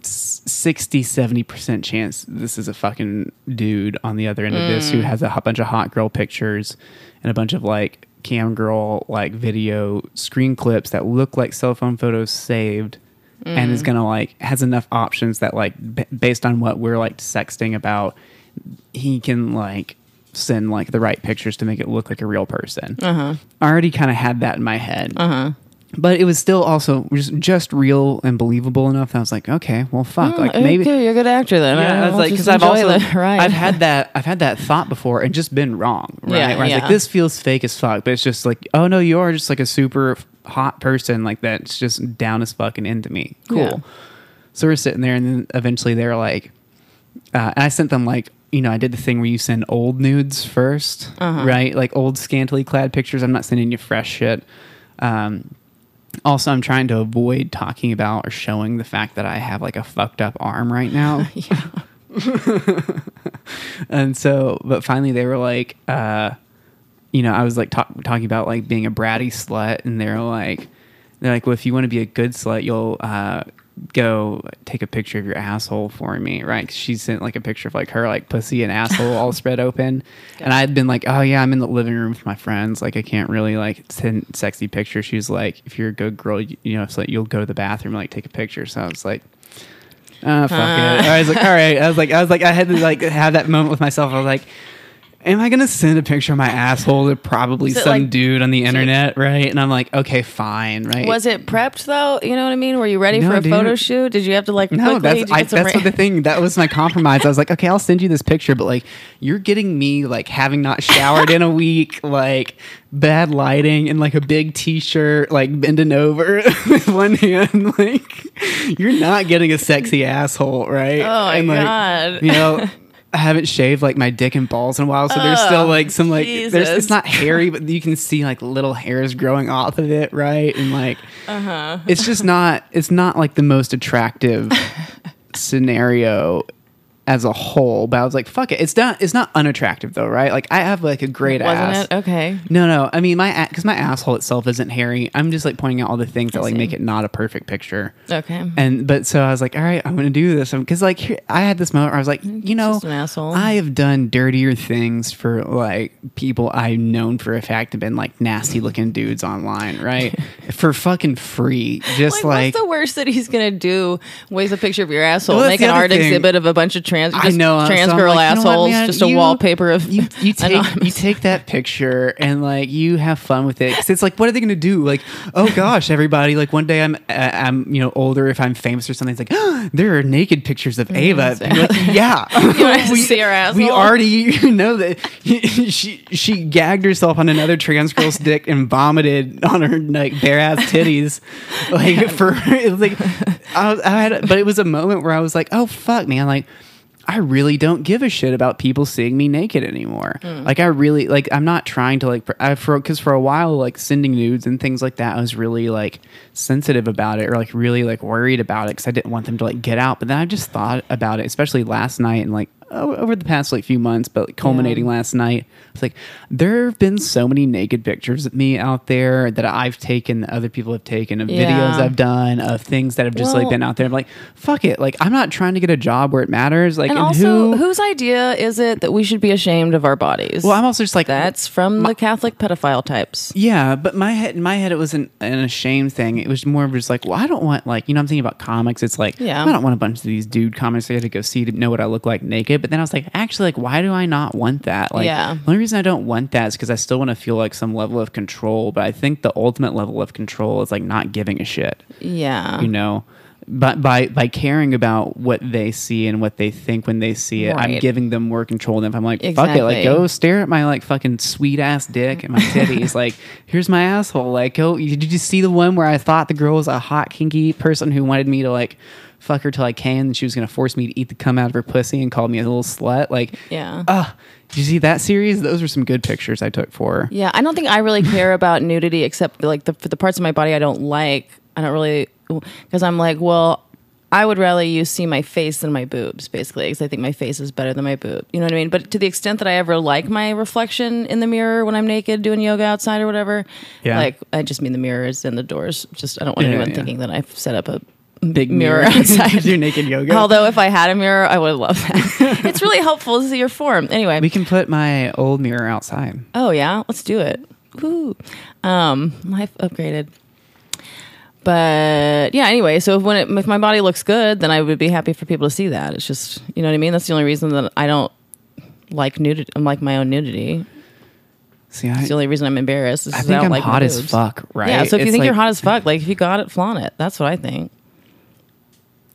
s- 60, 70% chance this is a fucking dude on the other end of this who mm. has a bunch of hot girl pictures and a bunch of like cam girl like video screen clips that look like cell phone photos saved and is mm. gonna like has enough options that like b- based on what we're like sexting about he can like send like the right pictures to make it look like a real person. Uh-huh. I already kind of had that in my head uh-huh. But it was still also just, just real and believable enough that I was like, okay, well, fuck, like maybe. okay, you're a good actor then. Yeah, I was like, because I've also, *laughs* ride. I've had that, I've had that thought before and just been wrong, right? Yeah, Where I was yeah. like, this feels fake as fuck, but it's just like, oh no, you are just like a super hot person, like that's just down as fucking into me. Cool. Yeah. So we're sitting there, and then eventually they're like, uh, and I sent them like, you know, I did the thing where you send old nudes 1st Uh-huh. right? Like old scantily clad pictures. I'm not sending you fresh shit. Um, also, I'm trying to avoid talking about or showing the fact that I have like a fucked up arm right now. *laughs* yeah *laughs* and so, but finally they were like, uh, you know, I was like talk, talking about like being a bratty slut, and they're like, they're like, well, if you want to be a good slut, you'll uh, go take a picture of your asshole for me, right? 'Cause she sent like a picture of like her like pussy and asshole all *laughs* spread open, and I'd been like, oh yeah, I'm in the living room with my friends, like I can't really like send sexy pictures. She's like, if you're a good girl, you, you know, so like, you'll go to the bathroom and like take a picture. So I was like. Uh, fuck it. *laughs* I was like, all right. I was like, I was like, I had to like have that moment with myself. I was like, am I gonna send a picture of my *laughs* asshole to probably some like- dude on the internet, right? And I'm like, okay, fine, right? Was it prepped though? You know what I mean? Were you ready No, for a dude. photo shoot? Did you have to like No, quickly that's I, that's ra- the thing. That was my compromise. I was like, okay, I'll send you this picture, but like, you're getting me like having not showered in a week, *laughs* like bad lighting, and like a big T-shirt, like bending over *laughs* with one hand. Like, you're not getting a sexy asshole, right? Oh my and, like, God. You know. I haven't shaved like my dick and balls in a while, so there's still Oh, like some like there's it's not hairy, *laughs* but you can see like little hairs growing off of it, right? And like Uh-huh. it's just not it's not like the most attractive *laughs* scenario as a whole but i was like fuck it it's not it's not unattractive though right like i have like a great Wasn't ass it? Okay. no no i mean my because my asshole itself isn't hairy i'm just like pointing out all the things that like see. make it not a perfect picture Okay. and but so I was like, all right, I'm gonna do this because like here, I had this moment where I was like, mm, you know. I have done dirtier things for like people I've known for a fact have been like nasty looking dudes online, right? *laughs* for fucking free, just Like, like, what's the worst that he's gonna do? Waste a picture of your asshole, Well, make an art thing. exhibit of a bunch of trans, I just know trans so girl like, you know what, assholes, just a You- wallpaper of you, you *laughs* take you take that picture and like you have fun with it because it's like what are they gonna do? Like oh gosh everybody like one day I'm uh, I'm you know older if I'm famous or something it's like *gasps* there are naked pictures of Ava. So- And you're like, *laughs* yeah. Wanna *laughs* see her asshole? we already know that she she gagged herself on another trans girl's dick and vomited on her like bare ass titties like for it was like I, was, I had but it was a moment where I was like oh fuck man. Like I really don't give a shit about people seeing me naked anymore. Hmm. Like I really like I'm not trying to like I for cuz for a while like sending nudes and things like that I was really like sensitive about it or like really like worried about it cuz I didn't want them to like get out. But then I just thought about it especially last night and like over the past like few months, but like, culminating last night. It's like there have been so many naked pictures of me out there that I've taken, that other people have taken, of Yeah. videos I've done, of things that have just like been out there. I'm like, fuck it. Like I'm not trying to get a job where it matters. Like And and also, who? whose idea is it that we should be ashamed of our bodies? well, I'm also just like That's from the Catholic pedophile types. Yeah, but my head in my head it wasn't an ashamed thing. It was more of just like, well, I don't want like you know I'm thinking about comics. It's like Yeah. I don't want a bunch of these dude comics I had to go see to know what I look like naked. But then I was like, actually, like, why do I not want that? Like, Yeah. the only reason I don't want that is because I still want to feel like some level of control. But I think the ultimate level of control is like not giving a shit. Yeah. You know. But by by caring about what they see and what they think when they see it, I'm giving them more control than if I'm like, fuck it, like go stare at my like fucking sweet ass dick and my *laughs* titties. like, here's my asshole. Like, go. Did you see the one where I thought the girl was a hot kinky person who wanted me to like fuck her till I came and she was gonna force me to eat the cum out of her pussy and call me a little slut? Like, Yeah. uh, did you see that series? Those were some good pictures I took for her. Yeah, I don't think I really care *laughs* about nudity except like the for the parts of my body I don't like. I don't really because I'm like, well, I would rather you see my face than my boobs, basically, because I think my face is better than my boob. You know what I mean? But to the extent that I ever like my reflection in the mirror when I'm naked doing yoga outside or whatever, Yeah. like I just mean the mirrors and the doors. Just I don't want Yeah, anyone yeah. thinking that I've set up a Big mirror mirror *laughs* outside. *laughs* Do naked yoga. Although if I had a mirror, I would love that. *laughs* it's really helpful to see your form. Anyway, we can put my old mirror outside. Oh yeah, let's do it. Woo. Um, life upgraded. But yeah, anyway, so if when it, if my body looks good, then I would be happy for people to see that. It's just you know what I mean. That's the only reason that I don't like nudity. I'm like my own nudity. See, I, It's the only reason I'm embarrassed. is I think I'm like my hot as fuck, right? Yeah. So if you It's think you're like- hot as fuck, like if you got it, flaunt it. That's what I think.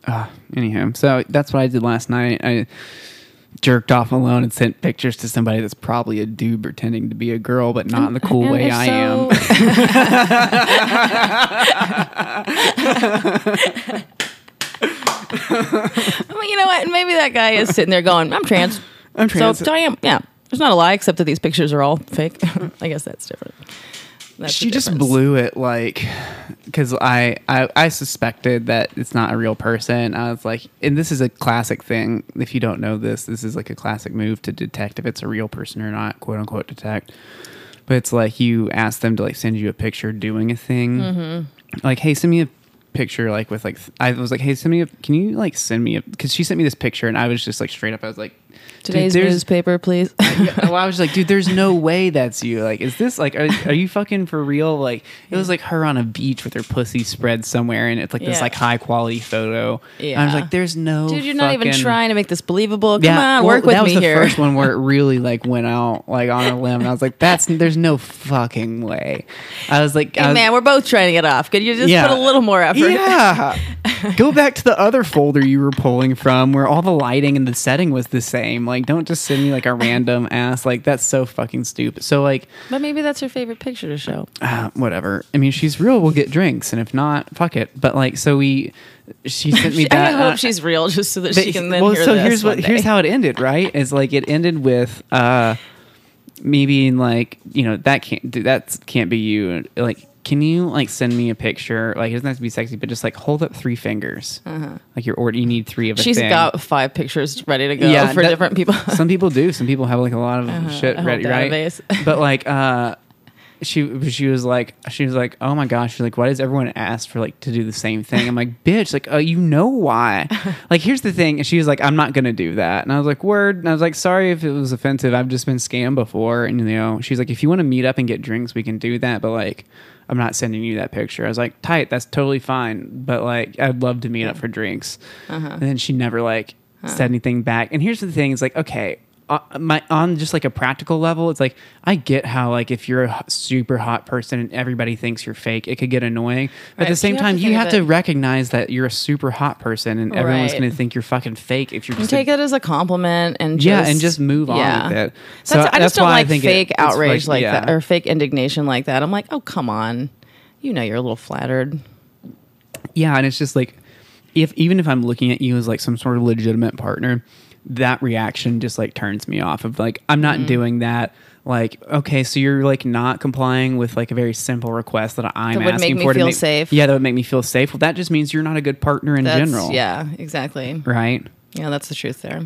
Uh, anyhow, so that's what I did last night. I jerked off alone and sent pictures to somebody that's probably a dude pretending to be a girl, but not in the cool And way I so- am. *laughs* well, you know what? Maybe that guy is sitting there going, "I'm trans." I'm trans. So I am. Yeah. There's not a lie, except that these pictures are all fake. *laughs* I guess that's different. That's she just blew it like because I, I I suspected that it's not a real person. I was like, and this is a classic thing. If you don't know this, this is like a classic move to detect if it's a real person or not, quote unquote detect. But it's like you ask them to like send you a picture doing a thing, Mm-hmm. like, hey, send me a picture like with like I was like, hey, send me a can you like send me a because she sent me this picture and I was just like straight up I was like. Dude, Today's there's- newspaper, please. *laughs* yeah, well, I was like, dude, there's no *laughs* way that's you. Like, is this like, are, are you fucking for real? Like, it was like her on a beach with her pussy spread somewhere, and it's like this Yeah. like high quality photo. And I was like, there's no, Dude, you're not even trying to make this believable. Come Yeah, on, well, work with me here. that was the here. first one where it *laughs* really like went out like on a limb, and I was like, that's there's no fucking way. I was like, Hey, was- man, we're both trying to get off. Could you just Yeah. put a little more effort? Yeah. Go back to the other folder you were pulling from where all the lighting and the setting was the same. Like, don't just send me like a random *laughs* ass. Like, that's so fucking stupid. So, like, But maybe that's her favorite picture to show. uh, whatever. I mean, she's real. We'll get drinks. And if not, fuck it. But, like, so we, she *laughs* sent me back. I hope uh, she's real just so that but- she can then well, hear so here's what one here's how it ended, right? *laughs* Is like it ended with uh me being like, you know, that can't that can't be you. Like, can you like send me a picture? Like, it doesn't have to be sexy, but just like hold up three fingers. Like you're order, you need three of a Uh-huh. She's thing. got five pictures ready to go Yeah, for that- different people. Some people do. *laughs* Some people have like a lot of shit a whole ready, right? database. But like, uh, she she was like she was like, oh my gosh, she's like, why does everyone ask for like to do the same thing? I'm like, bitch, like, uh, you know why? *laughs* like, here's the thing. And she was like, I'm not gonna do that. And I was like, word. And I was like, sorry if it was offensive. I've just been scammed before. And you know, she's like, if you want to meet up and get drinks, we can do that. But like. I'm not sending you that picture. I was like, tight, that's totally fine. But like, I'd love to meet up for drinks. And then she never like said anything back. And here's the thing: it's like, okay, uh, my on just like a practical level, it's like I get how like if you're a super hot person and everybody thinks you're fake, it could get annoying. But at the same you time, you have to recognize that you're a super hot person, and everyone's Right. going to think you're fucking fake if you're just take a, it as a compliment and just, yeah, and just move on yeah. with it. So that's, I just don't like it- fake it's outrage like, yeah. that or fake indignation like that. I'm like, oh come on, you know you're a little flattered. Yeah, and it's just like if even if I'm looking at you as like some sort of legitimate partner, that reaction just like turns me off of like I'm Mm-hmm. not doing that. Like, okay, so you're like not complying with like a very simple request that I'm That would asking make me for to feel make- safe. Yeah, that would make me feel safe. Well, that just means you're not a good partner in That's, general. Yeah, exactly. Right. Yeah, that's the truth there.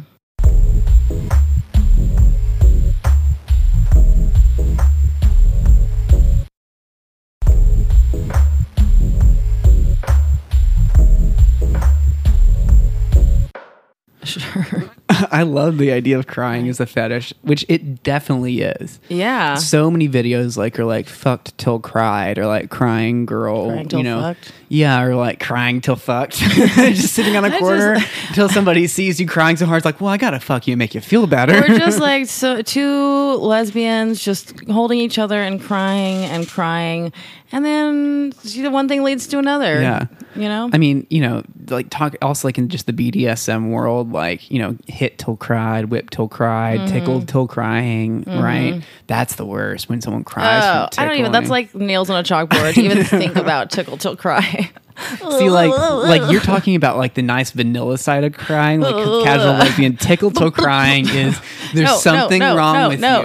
*laughs* I love the idea of crying as a fetish, which it definitely is. Yeah. So many videos like are like fucked till cried or like crying girl, Crying till you know. fucked. Yeah, or like crying till fucked. *laughs* just sitting on a corner just- until somebody sees you crying so hard it's like, "Well, I got to fuck you and make you feel better." We're just *laughs* like so two lesbians just holding each other and crying and crying, and then you know, one thing leads to another. Yeah. you know. I mean, you know, like talk also like in just the BDSM world, like, you know, hit till cried, whip till cried, Mm-hmm. tickled till crying, right? That's the worst when someone cries. Oh, I don't even. That's like nails on a chalkboard to even *laughs* think about tickle till cry. *laughs* See, like, like you're *laughs* talking about like the nice vanilla side of crying, like casual lesbian. Tickle toe *laughs* crying is there's No, something no, wrong no, with no,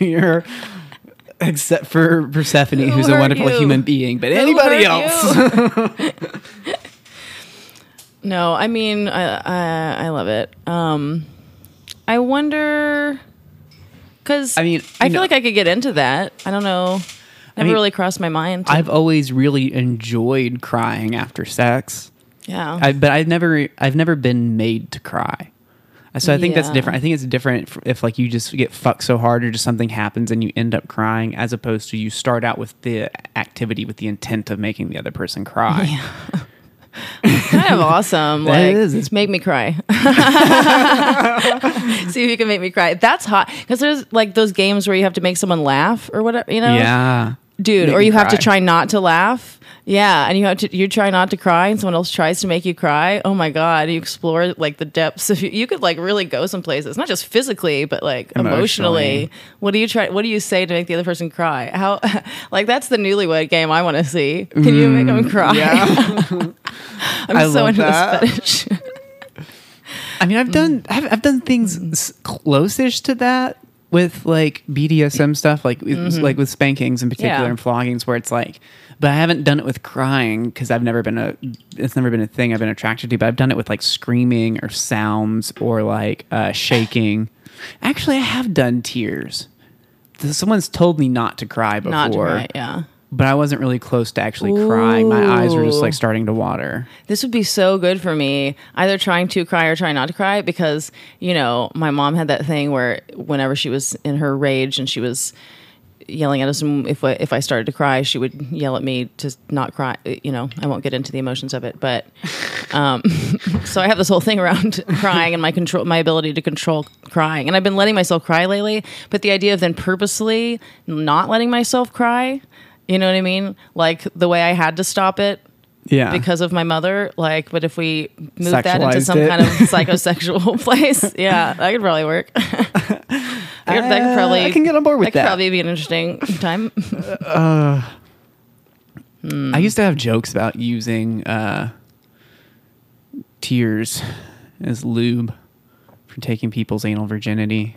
you. you're except for Persephone, who's a wonderful you? human being, but anybody else. No, I mean, I I, I love it. Um, I wonder because I mean, I feel know- like I could get into that. I don't know. Never mean, really crossed my mind. I've always really enjoyed crying after sex. yeah. I, but I've never I've never been made to cry. So I think that's different. I think it's different if, like you just get fucked so hard or just something happens and you end up crying, as opposed to you start out with the activity with the intent of making the other person cry. *laughs* kind of awesome. *laughs* Like, is. It's- make me cry. *laughs* See if you can make me cry. That's hot because there's like those games where you have to make someone laugh or whatever. You know, Yeah, dude. Or you have to try not to laugh. Yeah, and you have to you try not to cry, and someone else tries to make you cry. Oh my god! You explore like the depths of you. You could like really go some places, not just physically, but like emotionally. Emotionally. What do you try? What do you say to make the other person cry? How *laughs* like that's the newlywed game I want to see. Can you make them cry? Mm, yeah. *laughs* *laughs* I'm I so into that. this fetish. I mean, I've done I've, I've done things close-ish to that with like BDSM stuff, like with, like with spankings in particular Yeah. and floggings, where it's like, but I haven't done it with crying because I've never been a it's never been a thing I've been attracted to. But I've done it with like screaming or sounds or like uh, shaking. Actually, I have done tears. Someone's told me not to cry before, Not to cry. Yeah. But I wasn't really close to actually crying. My eyes were just like starting to water. This would be so good for me, either trying to cry or trying not to cry, because, you know, my mom had that thing where whenever she was in her rage and she was yelling at us, and if I, if I started to cry, she would yell at me to not cry. You know, I won't get into the emotions of it, but um, *laughs* so I have this whole thing around *laughs* crying and my control, my ability to control crying, and I've been letting myself cry lately. But the idea of then purposely not letting myself cry, you know what I mean? Like the way I had to stop it Yeah, because of my mother. Like, but if we move that into some it. kind of *laughs* psychosexual *laughs* place, yeah, that could probably work. *laughs* I could, that could Uh, probably I can get on board with that could that. probably be an interesting time. I used to have jokes about using uh, tears as lube for taking people's anal virginity.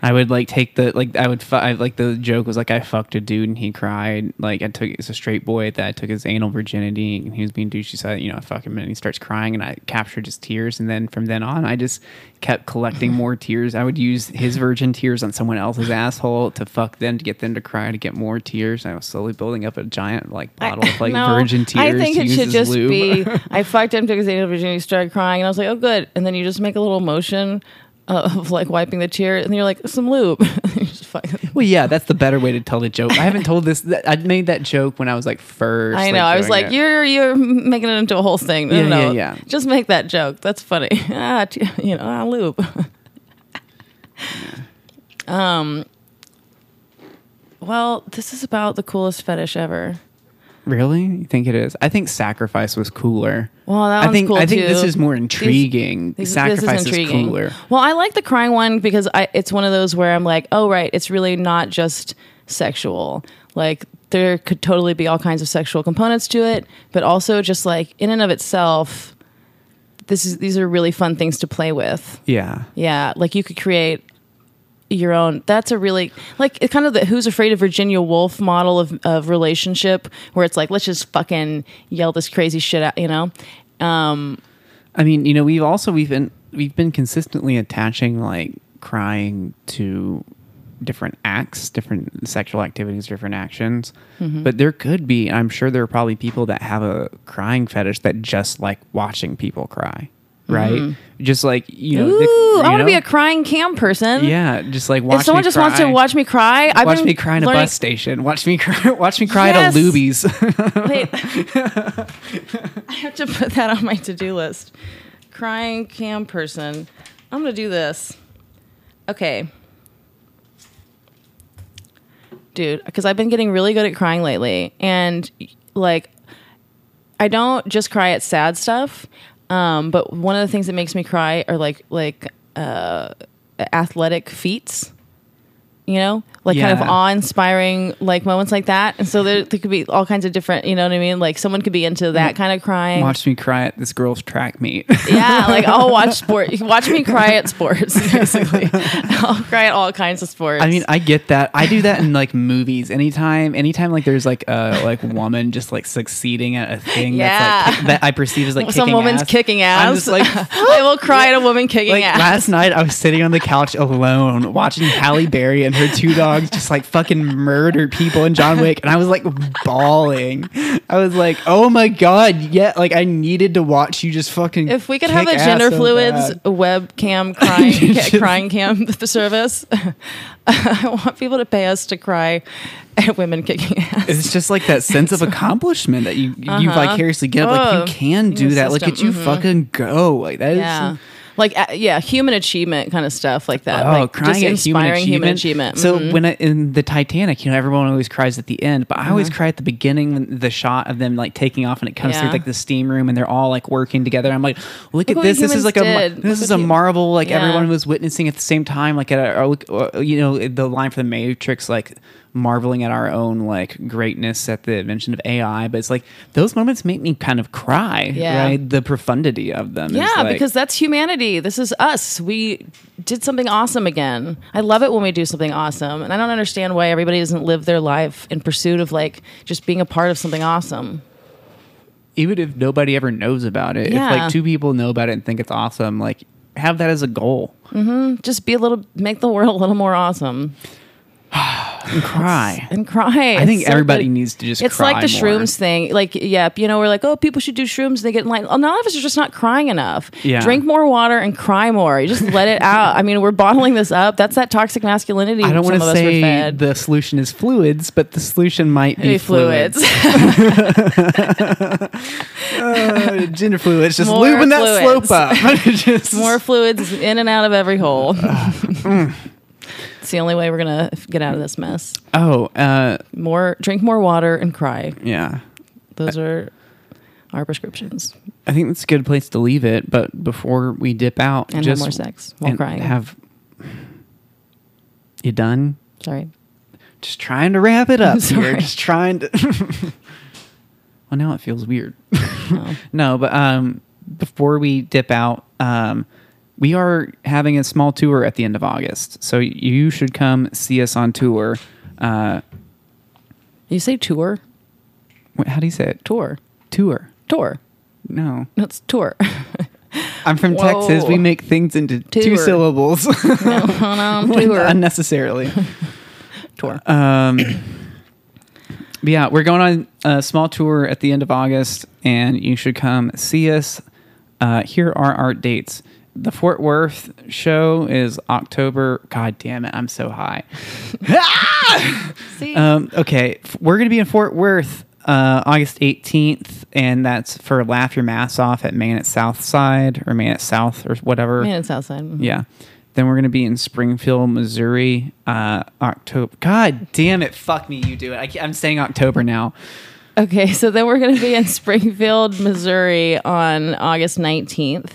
I would like take the like I would fu- I, like the joke was like I fucked a dude and he cried. Like I took it's a straight boy that I took his anal virginity and he was being douchey. So I, you know I fuck him and he starts crying and I captured his tears. And then from then on I just kept collecting more *laughs* tears. I would use his virgin tears on someone else's *laughs* asshole to fuck them to get them to cry to get more tears. And I was slowly building up a giant like bottle of like No, virgin tears I think it should just lube. be *laughs* I fucked him, took his anal virginity, started crying, and I was like, oh, good. And then you just make a little motion of like wiping the tear, and you're like, some lube. *laughs* You just fuck- *laughs* Well, yeah, that's the better way to tell the joke. I haven't told this. I made that joke when I was like first. I know. I was like, it. you're you're making it into a whole thing. No, Yeah, no, no. yeah, yeah. Just make that joke. That's funny. *laughs* ah, t- you know, ah, lube. um. Well, this is about the coolest fetish ever. Really. You think it is? I think sacrifice was cooler. Well, that I one's think cool I think this is more intriguing. These- sacrifice is, cooler. Well, I like the crying one because I it's one of those where I'm like, oh right, it's really not just sexual. Like there could totally be all kinds of sexual components to it, but also just like in and of itself, this is these are really fun things to play with. Yeah. Yeah, like you could create your own. That's a really like it's kind of the Who's Afraid of Virginia Woolf model of of relationship, where it's like let's just fucking yell this crazy shit out, you know. Um, I mean, you know, we've also we've been we've been consistently attaching like crying to different acts, different sexual activities, different actions. Mm-hmm. But there could be, I'm sure there are probably people that have a crying fetish that just like watching people cry. Right? Just like you know, Mm-hmm. Ooh, the- you I want to be a crying cam person. yeah, just like watch If someone me just cry. wants to watch me cry, I've watch me cry in a learning- bus station. Watch me cry. *laughs* Watch me cry Yes. at a Luby's. Wait. *laughs* I have to put that on my to do list. Crying cam person. I'm going to do this. Okay. Dude, because I've been getting really good at crying lately. And, like, I don't just cry at sad stuff. Um, but one of the things that makes me cry are like like uh, athletic feats. You know, like kind of awe-inspiring like moments like that. And so there, there could be all kinds of different. You know what I mean? Like someone could be into that kind of crying. watch me cry at this girl's track meet. *laughs* Yeah, like I'll *laughs* watch sport. You watch me cry at sports. *laughs* Basically, I'll cry at all kinds of sports. I mean, I get that. I do that in like movies. Anytime, anytime like there's like a like woman just like succeeding at a thing that's like that I perceive as like some woman's ass. kicking ass. I'm just like I will cry at a woman kicking like ass. last night I was sitting on the couch alone watching Halle Berry and her two dogs just like fucking murder people in John Wick and I was like bawling. I was like, "Oh my god, yeah, like I needed to watch you just fucking if we could have a gender so fluids bad. webcam *laughs* crying Just- crying cam *laughs* service, *laughs* I want people to pay us to cry at women kicking ass. It's just like that sense of accomplishment that you you Uh-huh. vicariously get. Like Oh, you can do that. Look at you mhm. fucking go. Like that yeah. Like uh, yeah, human achievement kind of stuff like that. Oh, like crying at human inspiring achievement. human achievement. So Mhm. when I, in the Titanic, you know, everyone always cries at the end, but I always cry at the beginning the shot of them like taking off and it comes through like the steam room and they're all like working together. I'm like, look, Look at this. This is like a this Look is a marvel. Like Yeah. everyone was witnessing at the same time. Like at a, or, look- or, you know, the line for the Matrix, like marveling at our own like greatness at the invention of AI. But it's like those moments make me kind of cry. Yeah. Right, the profundity of them. is Yeah, like- because that's humanity. This is us. We did something awesome again. I love it when we do something awesome. And I don't understand why everybody doesn't live their life in pursuit of like just being a part of something awesome. even if nobody ever knows about it, if like two people know about it and think it's awesome, like have that as a goal Mm-hmm. Just be a little make the world a little more awesome *sighs* *sighs* and cry. *laughs* and cry. I think It's everybody needs to just. Cry. It's like the more. shrooms thing. Like, yeah, you know, we're like, oh, people should do shrooms. They get enlightened. Oh, none of us are just not crying enough. Yeah. Drink more water and cry more. You just let it out. I mean, we're bottling this up. That's that toxic masculinity. I don't want to of us were say the solution is fluids, but the solution might be fluids. Uh, *laughs* gender fluids, just More lubing that fluids. slope up. *laughs* Just- more fluids in and out of every hole. mm. It's the only way we're gonna get out of this mess. Oh, uh, More drink more water and cry. yeah. Those are our prescriptions. I think that's a good place to leave it. But before we dip out, And just have more sex while and crying. have you done? Sorry. Just trying to wrap it up *laughs* here. Sorry. Just trying to. *laughs* well, now it feels weird. Oh. *laughs* no, but um, before we dip out, um, we are having a small tour at the end of August, so you should come see us on tour. Uh, You say tour? wh- how do you say it? Tour. Tour. Tour. No, That's tour. *laughs* I'm from Whoa. Texas. We make things into two Tour. syllables *laughs* no, *laughs* tour. unnecessarily. tour. Um, yeah, we're going on a small tour at the end of August, and you should come see us. Uh, here are our dates. The Fort Worth show is October. God damn it, I'm so high. See? Um, okay, we're going to be in Fort Worth uh, August 18th, and that's for Laugh Your Mass Off at Main at South Side or Main at South or whatever. Man, it's outside. Mhm. Yeah. Then we're gonna be in Springfield, Missouri, uh, October. God damn it! Fuck me, you do it. I, I'm saying October now. Okay, so then we're going to be in Springfield, Missouri on August 19th.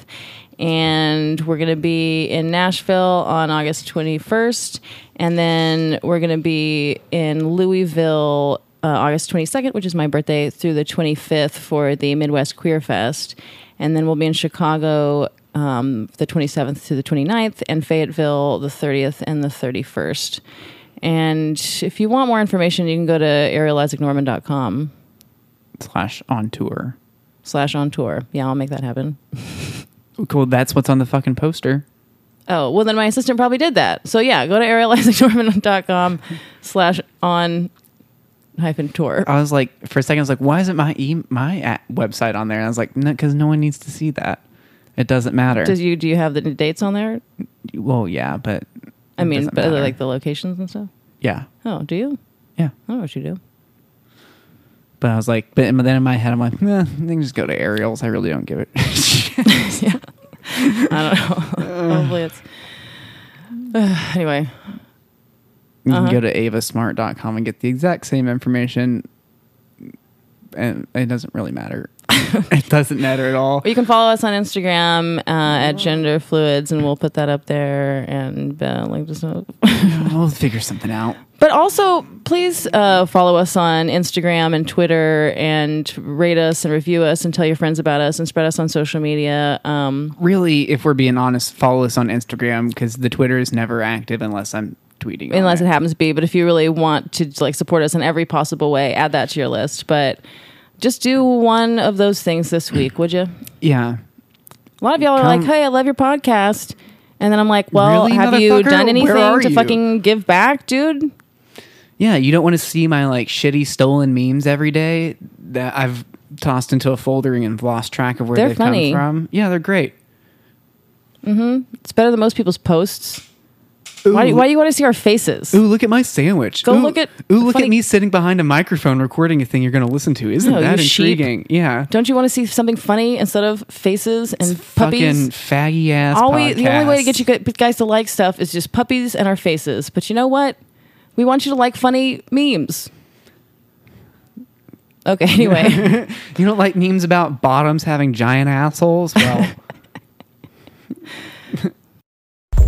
And we're going to be in Nashville on August 21st. And then we're going to be in Louisville uh, August 22nd, which is my birthday, through the 25th for the Midwest Queer Fest. And then we'll be in Chicago um, the 27th to the 29th, and Fayetteville the 30th and the 31st. And if you want more information, you can go to arielisaacnorman.com Slash on tour. slash on tour. Yeah, I'll make that happen. *laughs* Cool. That's what's on the fucking poster. Oh, well, then my assistant probably did that. So yeah, go to arielisaacnorman.com *laughs* slash on hyphen tour. I was like, for a second, I was like, why isn't my e- my website on there? And I was like, no, because no one needs to see that. It doesn't matter. Does you do you have the dates on there? well, yeah, but I mean, but matter. like the locations and stuff. yeah, Oh, do you? yeah. I don't know what you do. But I was like, but then in my head, I'm like, eh, they can just go to Ariel's. I really don't give *laughs* it. *laughs* yeah. *laughs* I don't know. *laughs* Hopefully it's. *sighs* anyway, You Uh-huh. can go to avasmart.com and get the exact same information. And it doesn't really matter. *laughs* it doesn't matter at all. you can follow us on Instagram uh, at Gender Fluids, and we'll put that up there. And uh, like just. we'll figure something out. *laughs* But also, please uh, follow us on Instagram and Twitter, and rate us and review us, and tell your friends about us, and spread us on social media. Um, Really, if we're being honest, follow us on Instagram because the Twitter is never active unless I'm tweeting. unless it. it happens to be. But if you really want to like support us in every possible way, add that to your list. But just do one of those things this *clears throat* week, would you? Yeah. A lot of y'all are Come- like, "Hey, I love your podcast," and then I'm like, "Well, Really, have you motherfucker? done Where anything are to you?" fucking give back, dude?" Yeah, you don't want to see my like shitty stolen memes every day that I've tossed into a folder and lost track of where They're they've funny. come from. Yeah, they're great. Mm-hmm. It's better than most people's posts. Why, Ooh. why do you want to see our faces? Ooh, look at my sandwich. Go Ooh, look at Ooh, look funny- at me sitting behind a microphone recording a thing you're going to listen to. Isn't No, that you sheep. intriguing? Yeah. Don't you want to see something funny instead of faces and Fucking puppies? Fucking faggy ass. Always, the only way to get you guys to like stuff is just puppies and our faces. But you know what? We want you to like funny memes. Okay, *laughs* anyway. *laughs* You don't like memes about bottoms having giant assholes? Well, *laughs*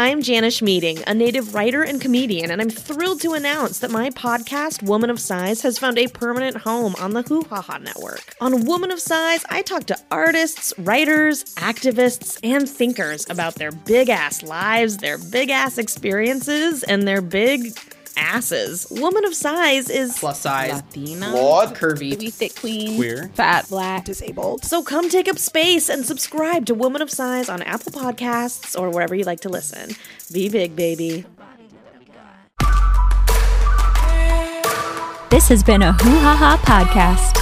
I'm Janish Meeting, a native writer and comedian, and I'm thrilled to announce that my podcast, Woman of Size, has found a permanent home on the Hoo Ha Ha Network. On Woman of Size, I talk to artists, writers, activists, and thinkers about their big ass lives, their big ass experiences, and their big asses. Woman of Size is Plus size. Latina, Broad, Curvy. we thick queen, Queer. fat, black. disabled. So come take up space and subscribe to Woman of Size on Apple Podcasts or wherever you like to listen. Be big, baby. This has been a Hoo Ha Ha podcast.